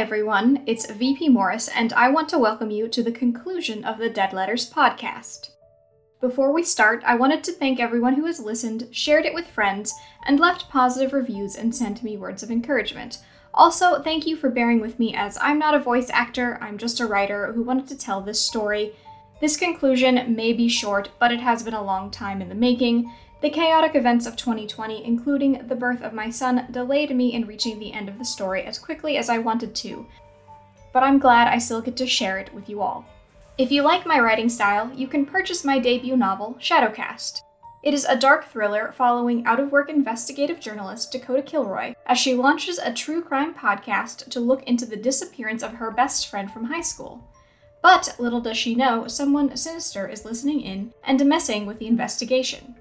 Everyone. It's VP Morris, and I want to welcome you to the conclusion of the Dead Letters podcast. Before we start, I wanted to thank everyone who has listened, shared it with friends, and left positive reviews and sent me words of encouragement. Also, thank you for bearing with me as I'm not a voice actor, I'm just a writer who wanted to tell this story. This conclusion may be short, but it has been a long time in the making. The chaotic events of 2020, including the birth of my son, delayed me in reaching the end of the story as quickly as I wanted to, but I'm glad I still get to share it with you all. If you like my writing style, you can purchase my debut novel, Shadowcast. It is a dark thriller following out of work investigative journalist Dakota Kilroy as she launches a true crime podcast to look into the disappearance of her best friend from high school. But little does she know, someone sinister is listening in and messing with the investigation.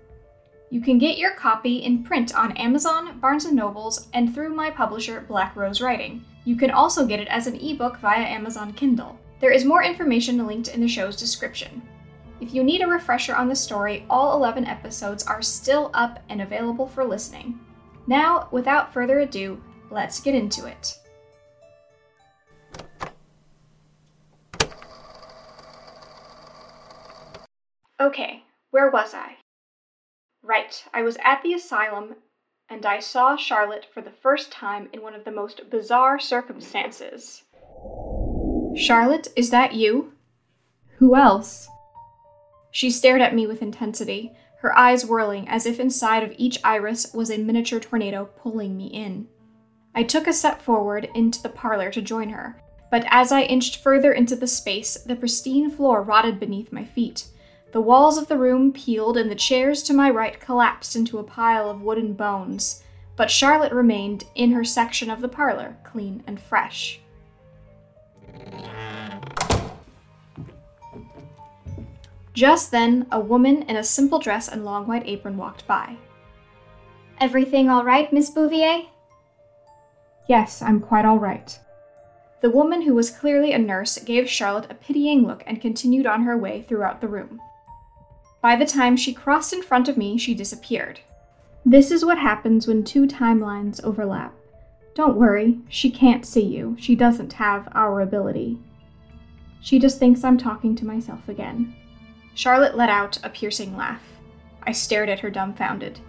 You can get your copy in print on Amazon, Barnes & Nobles, and through my publisher Black Rose Writing. You can also get it as an ebook via Amazon Kindle. There is more information linked in the show's description. If you need a refresher on the story, all 11 episodes are still up and available for listening. Now, without further ado, let's get into it. Okay, where was I? Right, I was at the asylum and I saw Charlotte for the first time in one of the most bizarre circumstances. Charlotte, is that you? Who else? She stared at me with intensity, her eyes whirling as if inside of each iris was a miniature tornado pulling me in. I took a step forward into the parlor to join her, but as I inched further into the space, the pristine floor rotted beneath my feet. The walls of the room peeled, and the chairs to my right collapsed into a pile of wooden bones, but Charlotte remained in her section of the parlor, clean and fresh. Just then, a woman in a simple dress and long white apron walked by. Everything all right, Miss Bouvier? Yes, I'm quite all right. The woman, who was clearly a nurse, gave Charlotte a pitying look and continued on her way throughout the room. By the time she crossed in front of me, she disappeared. This is what happens when two timelines overlap. Don't worry, she can't see you. She doesn't have our ability. She just thinks I'm talking to myself again. Charlotte let out a piercing laugh. I stared at her dumbfounded.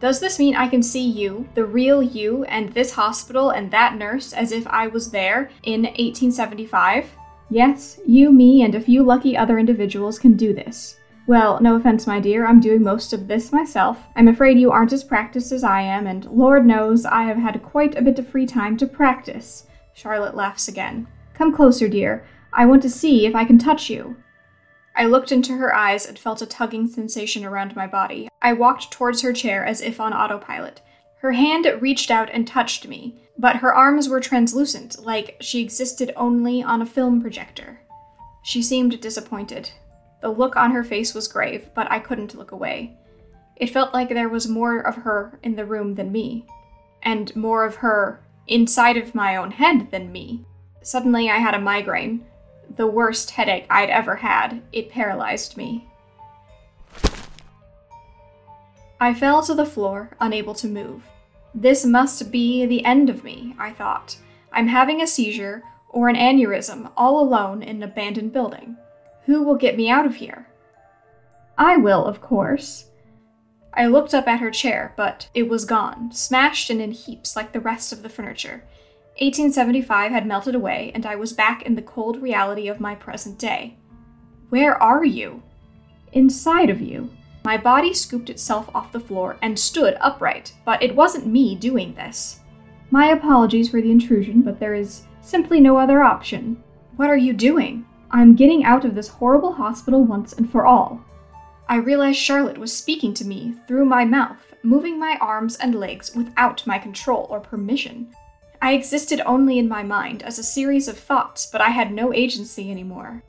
Does this mean I can see you, the real you, and this hospital and that nurse as if I was there in 1875? Yes, you, me, and a few lucky other individuals can do this. Well, no offense, my dear, I'm doing most of this myself. I'm afraid you aren't as practiced as I am, and Lord knows I have had quite a bit of free time to practice. Charlotte laughs again. Come closer, dear. I want to see if I can touch you. I looked into her eyes and felt a tugging sensation around my body. I walked towards her chair as if on autopilot. Her hand reached out and touched me, but her arms were translucent, like she existed only on a film projector. She seemed disappointed. The look on her face was grave, but I couldn't look away. It felt like there was more of her in the room than me, and more of her inside of my own head than me. Suddenly, I had a migraine. The worst headache I'd ever had. It paralyzed me. I fell to the floor, unable to move. This must be the end of me, I thought. I'm having a seizure or an aneurysm all alone in an abandoned building. Who will get me out of here? I will, of course. I looked up at her chair, but it was gone, smashed and in heaps like the rest of the furniture. 1875 had melted away, and I was back in the cold reality of my present day. Where are you? Inside of you. My body scooped itself off the floor and stood upright, but it wasn't me doing this. My apologies for the intrusion, but there is simply no other option. What are you doing? I'm getting out of this horrible hospital once and for all. I realized Charlotte was speaking to me through my mouth, moving my arms and legs without my control or permission. I existed only in my mind as a series of thoughts, but I had no agency anymore.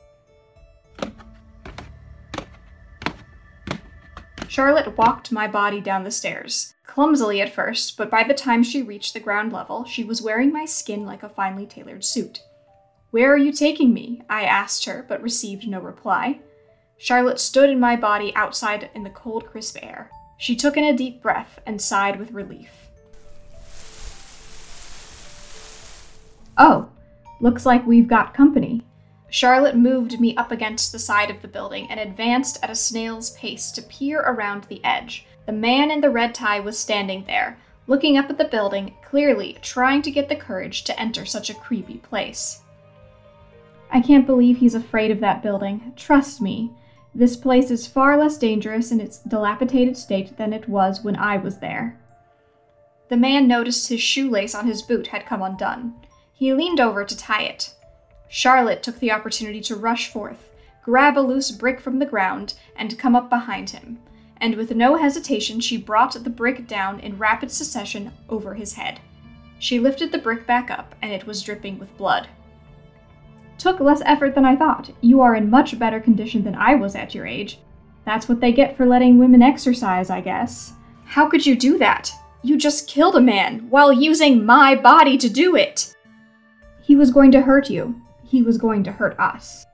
Charlotte walked my body down the stairs, clumsily at first, but by the time she reached the ground level, she was wearing my skin like a finely tailored suit. Where are you taking me? I asked her, but received no reply. Charlotte stood in my body outside in the cold, crisp air. She took in a deep breath and sighed with relief. Oh, looks like we've got company. Charlotte moved me up against the side of the building and advanced at a snail's pace to peer around the edge. The man in the red tie was standing there, looking up at the building, clearly trying to get the courage to enter such a creepy place. I can't believe he's afraid of that building. Trust me, this place is far less dangerous in its dilapidated state than it was when I was there. The man noticed his shoelace on his boot had come undone. He leaned over to tie it. Charlotte took the opportunity to rush forth, grab a loose brick from the ground, and come up behind him. And with no hesitation, she brought the brick down in rapid succession over his head. She lifted the brick back up, and it was dripping with blood. Took less effort than I thought. You are in much better condition than I was at your age. That's what they get for letting women exercise, I guess. How could you do that? You just killed a man while using my body to do it. He was going to hurt you. He was going to hurt us.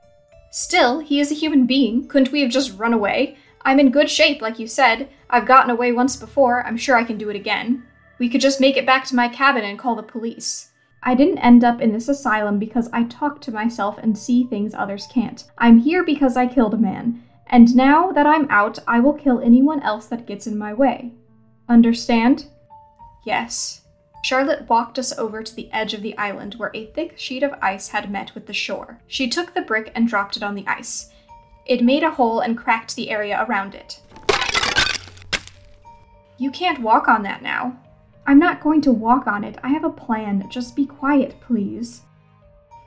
Still, he is a human being. Couldn't we have just run away? I'm in good shape, like you said. I've gotten away once before. I'm sure I can do it again. We could just make it back to my cabin and call the police. I didn't end up in this asylum because I talk to myself and see things others can't. I'm here because I killed a man, and now that I'm out, I will kill anyone else that gets in my way. Understand? Yes. Charlotte walked us over to the edge of the island where a thick sheet of ice had met with the shore. She took the brick and dropped it on the ice. It made a hole and cracked the area around it. You can't walk on that now. I'm not going to walk on it. I have a plan. Just be quiet, please.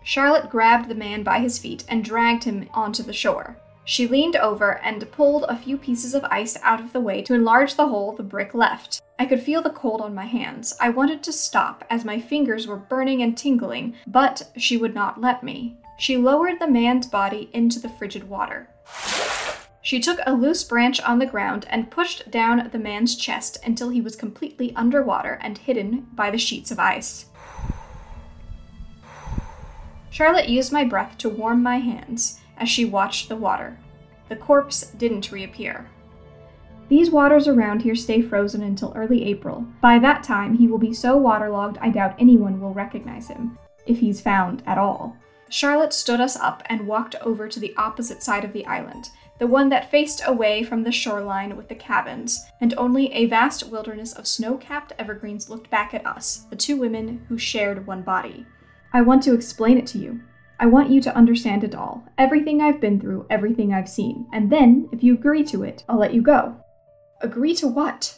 Charlotte grabbed the man by his feet and dragged him onto the shore. She leaned over and pulled a few pieces of ice out of the way to enlarge the hole the brick left. I could feel the cold on my hands. I wanted to stop as my fingers were burning and tingling, but she would not let me. She lowered the man's body into the frigid water. She took a loose branch on the ground and pushed down the man's chest until he was completely underwater and hidden by the sheets of ice. Charlotte used my breath to warm my hands as she watched the water. The corpse didn't reappear. These waters around here stay frozen until early April. By that time, he will be so waterlogged I doubt anyone will recognize him, if he's found at all. Charlotte stood us up and walked over to the opposite side of the island, the one that faced away from the shoreline with the cabins, and only a vast wilderness of snow capped evergreens looked back at us, the two women who shared one body. I want to explain it to you. I want you to understand it all everything I've been through, everything I've seen. And then, if you agree to it, I'll let you go. Agree to what?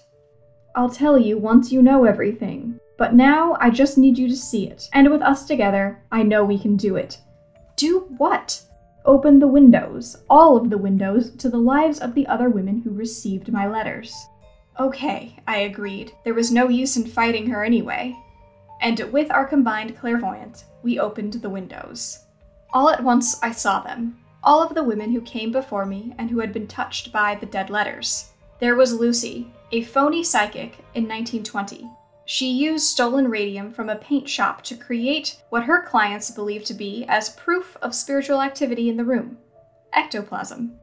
I'll tell you once you know everything. But now I just need you to see it. And with us together, I know we can do it. Do what? Open the windows, all of the windows, to the lives of the other women who received my letters. Okay, I agreed. There was no use in fighting her anyway. And with our combined clairvoyance, we opened the windows. All at once, I saw them all of the women who came before me and who had been touched by the dead letters. There was Lucy, a phony psychic in 1920, she used stolen radium from a paint shop to create what her clients believed to be as proof of spiritual activity in the room ectoplasm.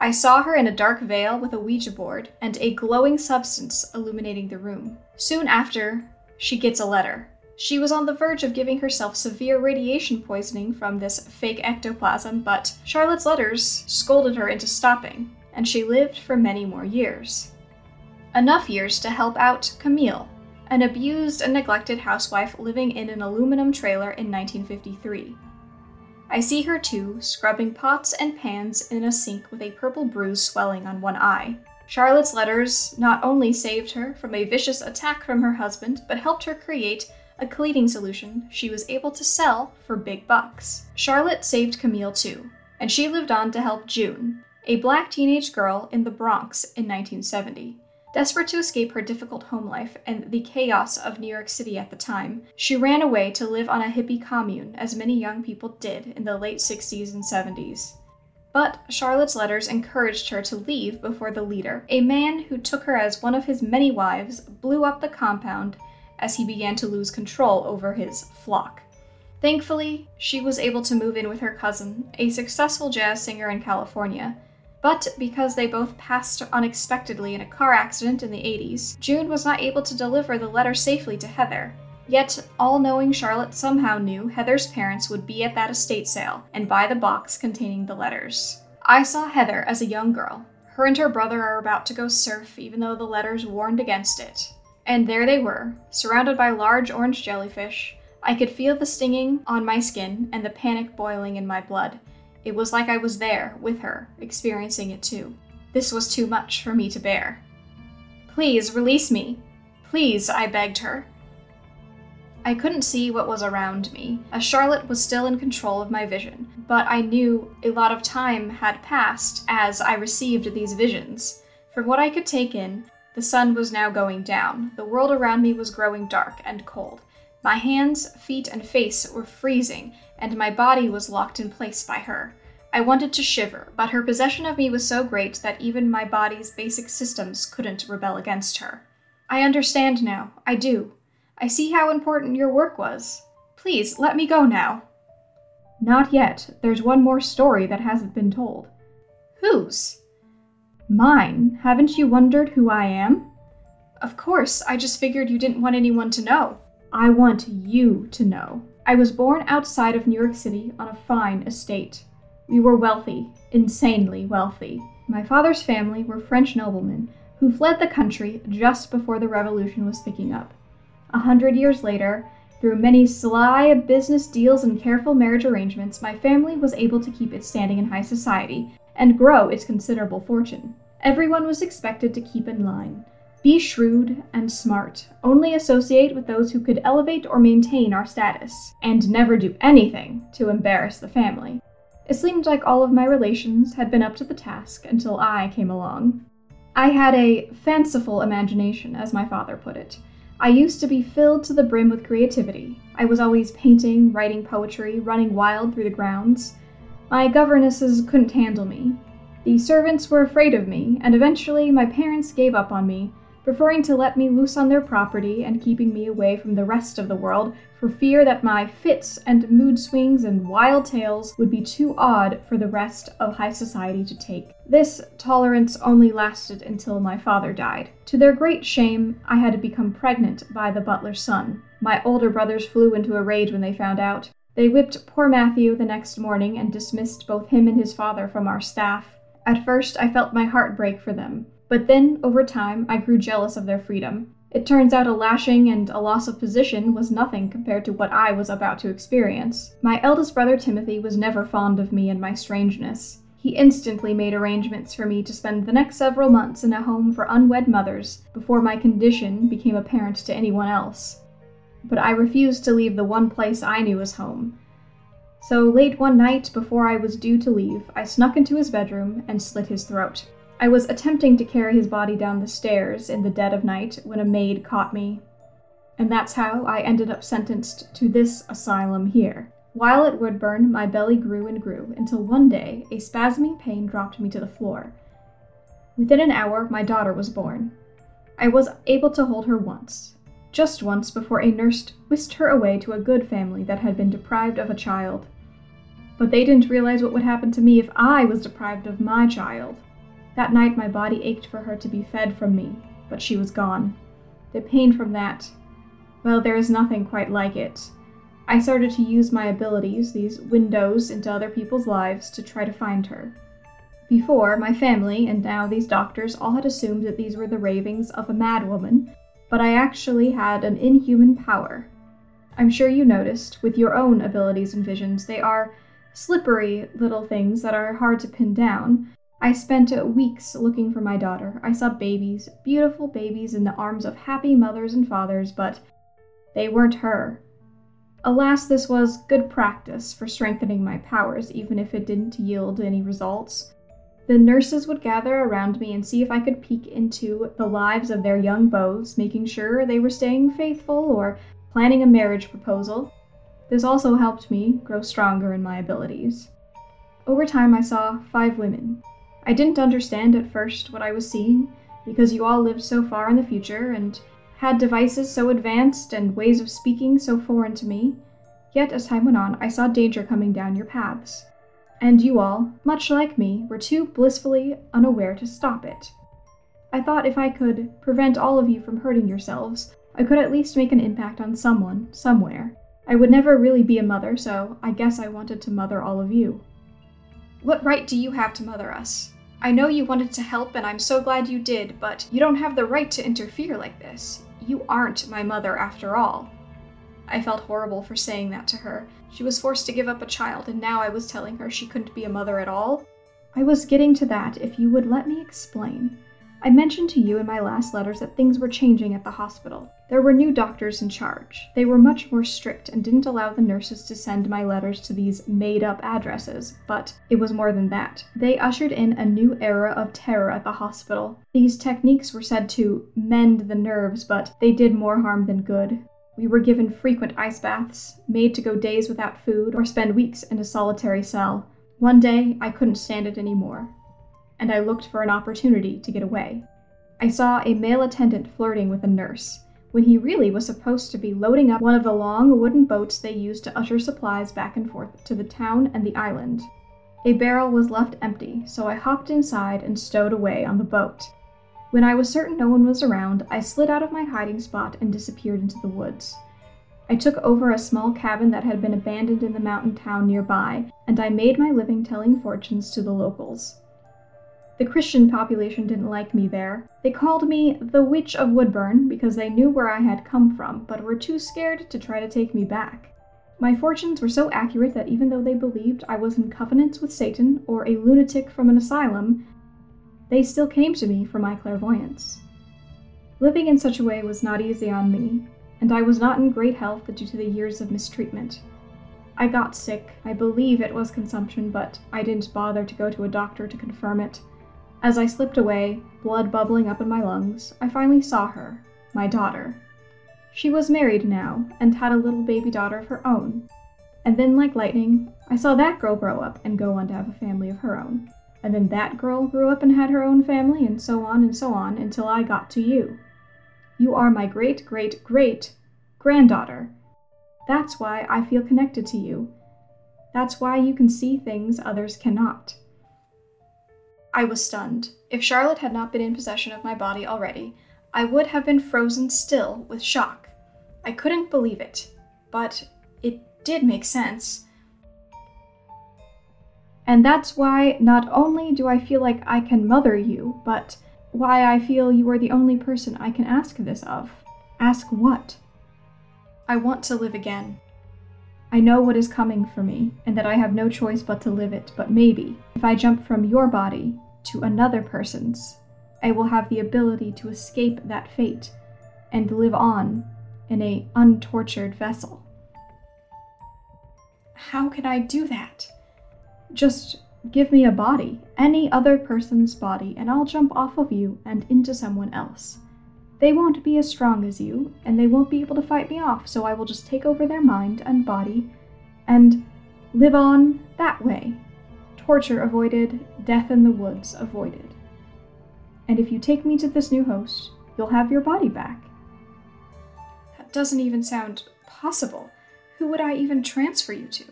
I saw her in a dark veil with a Ouija board and a glowing substance illuminating the room. Soon after, she gets a letter. She was on the verge of giving herself severe radiation poisoning from this fake ectoplasm, but Charlotte's letters scolded her into stopping, and she lived for many more years. Enough years to help out Camille, an abused and neglected housewife living in an aluminum trailer in 1953. I see her too, scrubbing pots and pans in a sink with a purple bruise swelling on one eye. Charlotte's letters not only saved her from a vicious attack from her husband, but helped her create a cleaning solution she was able to sell for big bucks. Charlotte saved Camille too, and she lived on to help June, a black teenage girl in the Bronx in 1970. Desperate to escape her difficult home life and the chaos of New York City at the time, she ran away to live on a hippie commune, as many young people did in the late 60s and 70s. But Charlotte's letters encouraged her to leave before the leader, a man who took her as one of his many wives, blew up the compound as he began to lose control over his flock. Thankfully, she was able to move in with her cousin, a successful jazz singer in California, but because they both passed unexpectedly in a car accident in the 80s, June was not able to deliver the letter safely to Heather. Yet, all knowing Charlotte somehow knew Heather's parents would be at that estate sale and buy the box containing the letters. I saw Heather as a young girl. Her and her brother are about to go surf, even though the letters warned against it. And there they were, surrounded by large orange jellyfish. I could feel the stinging on my skin and the panic boiling in my blood. It was like I was there, with her, experiencing it too. This was too much for me to bear. Please release me. Please, I begged her. I couldn't see what was around me, as Charlotte was still in control of my vision, but I knew a lot of time had passed as I received these visions. From what I could take in, the sun was now going down, the world around me was growing dark and cold. My hands, feet, and face were freezing, and my body was locked in place by her. I wanted to shiver, but her possession of me was so great that even my body's basic systems couldn't rebel against her. I understand now. I do. I see how important your work was. Please, let me go now. Not yet. There's one more story that hasn't been told. Whose? Mine. Haven't you wondered who I am? Of course, I just figured you didn't want anyone to know. I want you to know. I was born outside of New York City on a fine estate. We were wealthy, insanely wealthy. My father's family were French noblemen who fled the country just before the revolution was picking up. A hundred years later, through many sly business deals and careful marriage arrangements, my family was able to keep its standing in high society and grow its considerable fortune. Everyone was expected to keep in line. Be shrewd and smart, only associate with those who could elevate or maintain our status, and never do anything to embarrass the family. It seemed like all of my relations had been up to the task until I came along. I had a fanciful imagination, as my father put it, I used to be filled to the brim with creativity. I was always painting, writing poetry, running wild through the grounds. My governesses couldn't handle me. The servants were afraid of me, and eventually my parents gave up on me, preferring to let me loose on their property and keeping me away from the rest of the world for fear that my fits and mood swings and wild tales would be too odd for the rest of high society to take. This tolerance only lasted until my father died. To their great shame, I had become pregnant by the butler's son. My older brothers flew into a rage when they found out. They whipped poor Matthew the next morning and dismissed both him and his father from our staff. At first, I felt my heart break for them, but then, over time, I grew jealous of their freedom. It turns out a lashing and a loss of position was nothing compared to what I was about to experience. My eldest brother Timothy was never fond of me and my strangeness. He instantly made arrangements for me to spend the next several months in a home for unwed mothers before my condition became apparent to anyone else. But I refused to leave the one place I knew as home. So late one night before I was due to leave, I snuck into his bedroom and slit his throat. I was attempting to carry his body down the stairs in the dead of night when a maid caught me. And that's how I ended up sentenced to this asylum here. While at Woodburn, my belly grew and grew until one day a spasming pain dropped me to the floor. Within an hour, my daughter was born. I was able to hold her once, just once before a nurse whisked her away to a good family that had been deprived of a child. But they didn't realize what would happen to me if I was deprived of my child. That night my body ached for her to be fed from me, but she was gone. The pain from that, well, there is nothing quite like it. I started to use my abilities, these windows into other people's lives, to try to find her. Before, my family, and now these doctors, all had assumed that these were the ravings of a madwoman, but I actually had an inhuman power. I'm sure you noticed, with your own abilities and visions, they are slippery little things that are hard to pin down, I spent weeks looking for my daughter. I saw babies, beautiful babies in the arms of happy mothers and fathers, but they weren't her. Alas, this was good practice for strengthening my powers, even if it didn't yield any results. The nurses would gather around me and see if I could peek into the lives of their young beaux, making sure they were staying faithful or planning a marriage proposal. This also helped me grow stronger in my abilities. Over time, I saw five women, I didn't understand at first what I was seeing, because you all lived so far in the future and had devices so advanced and ways of speaking so foreign to me. Yet, as time went on, I saw danger coming down your paths. And you all, much like me, were too blissfully unaware to stop it. I thought if I could prevent all of you from hurting yourselves, I could at least make an impact on someone, somewhere. I would never really be a mother, so I guess I wanted to mother all of you. What right do you have to mother us? I know you wanted to help, and I'm so glad you did, but you don't have the right to interfere like this. You aren't my mother after all. I felt horrible for saying that to her. She was forced to give up a child, and now I was telling her she couldn't be a mother at all. I was getting to that if you would let me explain. I mentioned to you in my last letters that things were changing at the hospital. There were new doctors in charge. They were much more strict and didn't allow the nurses to send my letters to these made up addresses, but it was more than that. They ushered in a new era of terror at the hospital. These techniques were said to mend the nerves, but they did more harm than good. We were given frequent ice baths, made to go days without food, or spend weeks in a solitary cell. One day, I couldn't stand it anymore and I looked for an opportunity to get away. I saw a male attendant flirting with a nurse, when he really was supposed to be loading up one of the long wooden boats they used to usher supplies back and forth to the town and the island. A barrel was left empty, so I hopped inside and stowed away on the boat. When I was certain no one was around, I slid out of my hiding spot and disappeared into the woods. I took over a small cabin that had been abandoned in the mountain town nearby, and I made my living telling fortunes to the locals. The Christian population didn't like me there. They called me the Witch of Woodburn because they knew where I had come from, but were too scared to try to take me back. My fortunes were so accurate that even though they believed I was in covenants with Satan or a lunatic from an asylum, they still came to me for my clairvoyance. Living in such a way was not easy on me, and I was not in great health due to the years of mistreatment. I got sick. I believe it was consumption, but I didn't bother to go to a doctor to confirm it. As I slipped away, blood bubbling up in my lungs, I finally saw her, my daughter. She was married now and had a little baby daughter of her own. And then, like lightning, I saw that girl grow up and go on to have a family of her own. And then that girl grew up and had her own family, and so on and so on until I got to you. You are my great great great granddaughter. That's why I feel connected to you. That's why you can see things others cannot. I was stunned. If Charlotte had not been in possession of my body already, I would have been frozen still with shock. I couldn't believe it, but it did make sense. And that's why not only do I feel like I can mother you, but why I feel you are the only person I can ask this of. Ask what? I want to live again. I know what is coming for me, and that I have no choice but to live it, but maybe, if I jump from your body to another person's, I will have the ability to escape that fate and live on in a untortured vessel. How can I do that? Just give me a body, any other person's body, and I'll jump off of you and into someone else. They won't be as strong as you, and they won't be able to fight me off, so I will just take over their mind and body and live on that way. Torture avoided, death in the woods avoided. And if you take me to this new host, you'll have your body back. That doesn't even sound possible. Who would I even transfer you to?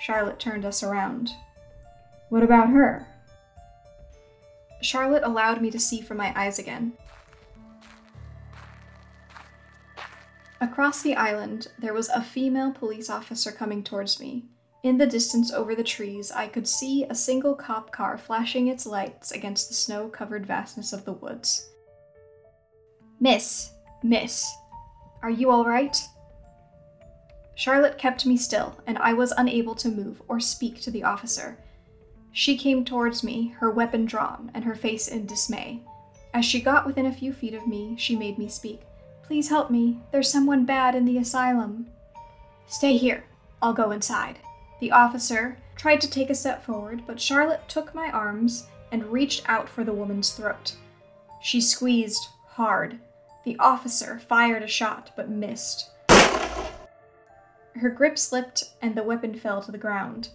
Charlotte turned us around. What about her? Charlotte allowed me to see from my eyes again. Across the island, there was a female police officer coming towards me. In the distance over the trees, I could see a single cop car flashing its lights against the snow covered vastness of the woods. Miss, miss, are you all right? Charlotte kept me still, and I was unable to move or speak to the officer. She came towards me, her weapon drawn, and her face in dismay. As she got within a few feet of me, she made me speak. Please help me. There's someone bad in the asylum. Stay here. I'll go inside. The officer tried to take a step forward, but Charlotte took my arms and reached out for the woman's throat. She squeezed hard. The officer fired a shot, but missed. Her grip slipped, and the weapon fell to the ground.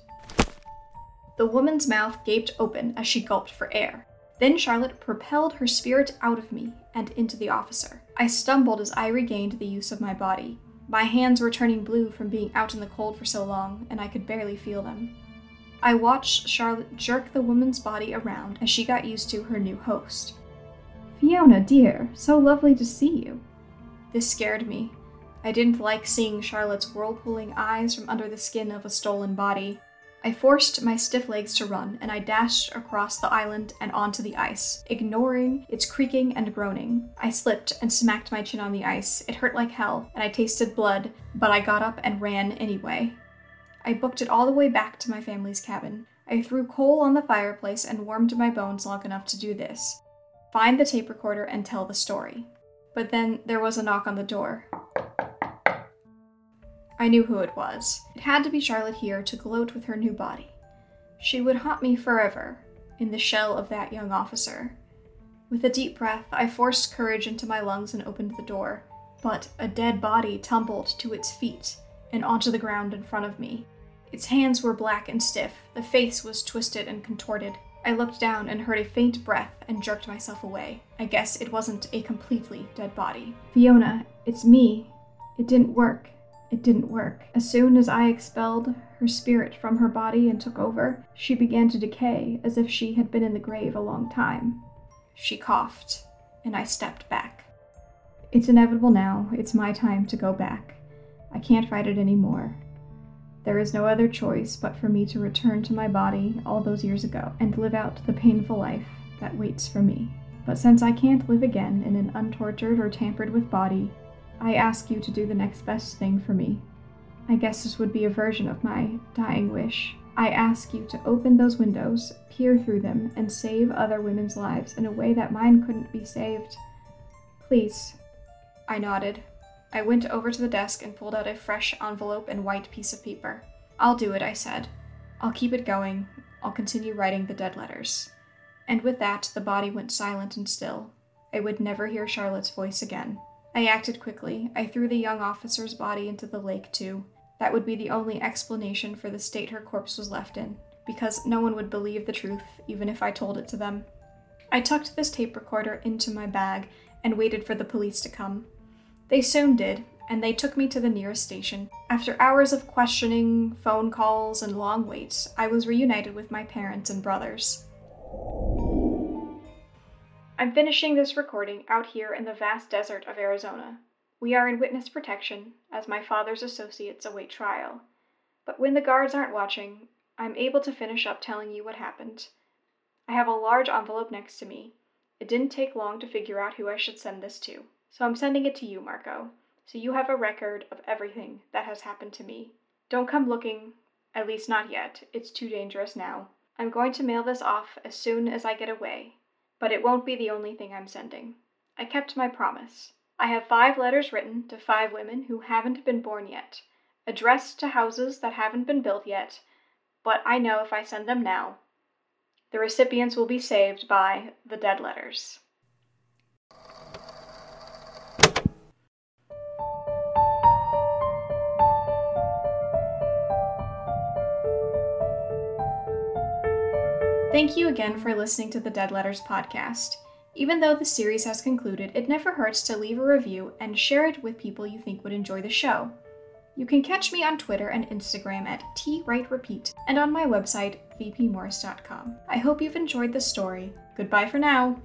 The woman's mouth gaped open as she gulped for air. Then Charlotte propelled her spirit out of me and into the officer. I stumbled as I regained the use of my body. My hands were turning blue from being out in the cold for so long, and I could barely feel them. I watched Charlotte jerk the woman's body around as she got used to her new host. Fiona, dear, so lovely to see you. This scared me. I didn't like seeing Charlotte's whirlpooling eyes from under the skin of a stolen body. I forced my stiff legs to run, and I dashed across the island and onto the ice, ignoring its creaking and groaning. I slipped and smacked my chin on the ice. It hurt like hell, and I tasted blood, but I got up and ran anyway. I booked it all the way back to my family's cabin. I threw coal on the fireplace and warmed my bones long enough to do this. Find the tape recorder and tell the story. But then there was a knock on the door. I knew who it was. It had to be Charlotte here to gloat with her new body. She would haunt me forever in the shell of that young officer. With a deep breath, I forced courage into my lungs and opened the door. But a dead body tumbled to its feet and onto the ground in front of me. Its hands were black and stiff, the face was twisted and contorted. I looked down and heard a faint breath and jerked myself away. I guess it wasn't a completely dead body. Fiona, it's me. It didn't work. It didn't work. As soon as I expelled her spirit from her body and took over, she began to decay as if she had been in the grave a long time. She coughed, and I stepped back. It's inevitable now. It's my time to go back. I can't fight it anymore. There is no other choice but for me to return to my body all those years ago and live out the painful life that waits for me. But since I can't live again in an untortured or tampered with body, I ask you to do the next best thing for me. I guess this would be a version of my dying wish. I ask you to open those windows, peer through them, and save other women's lives in a way that mine couldn't be saved. Please. I nodded. I went over to the desk and pulled out a fresh envelope and white piece of paper. I'll do it, I said. I'll keep it going. I'll continue writing the dead letters. And with that, the body went silent and still. I would never hear Charlotte's voice again. I acted quickly. I threw the young officer's body into the lake, too. That would be the only explanation for the state her corpse was left in, because no one would believe the truth, even if I told it to them. I tucked this tape recorder into my bag and waited for the police to come. They soon did, and they took me to the nearest station. After hours of questioning, phone calls, and long waits, I was reunited with my parents and brothers. I'm finishing this recording out here in the vast desert of Arizona. We are in witness protection as my father's associates await trial. But when the guards aren't watching, I'm able to finish up telling you what happened. I have a large envelope next to me. It didn't take long to figure out who I should send this to, so I'm sending it to you, Marco, so you have a record of everything that has happened to me. Don't come looking, at least not yet. It's too dangerous now. I'm going to mail this off as soon as I get away, but it won't be the only thing I'm sending. I kept my promise. I have five letters written to five women who haven't been born yet, addressed to houses that haven't been built yet, but I know if I send them now, the recipients will be saved by the dead letters. Thank you again for listening to the Dead Letters podcast. Even though the series has concluded, it never hurts to leave a review and share it with people you think would enjoy the show. You can catch me on Twitter and Instagram at teawriterepeat and on my website, vpmorris.com. I hope you've enjoyed the story. Goodbye for now.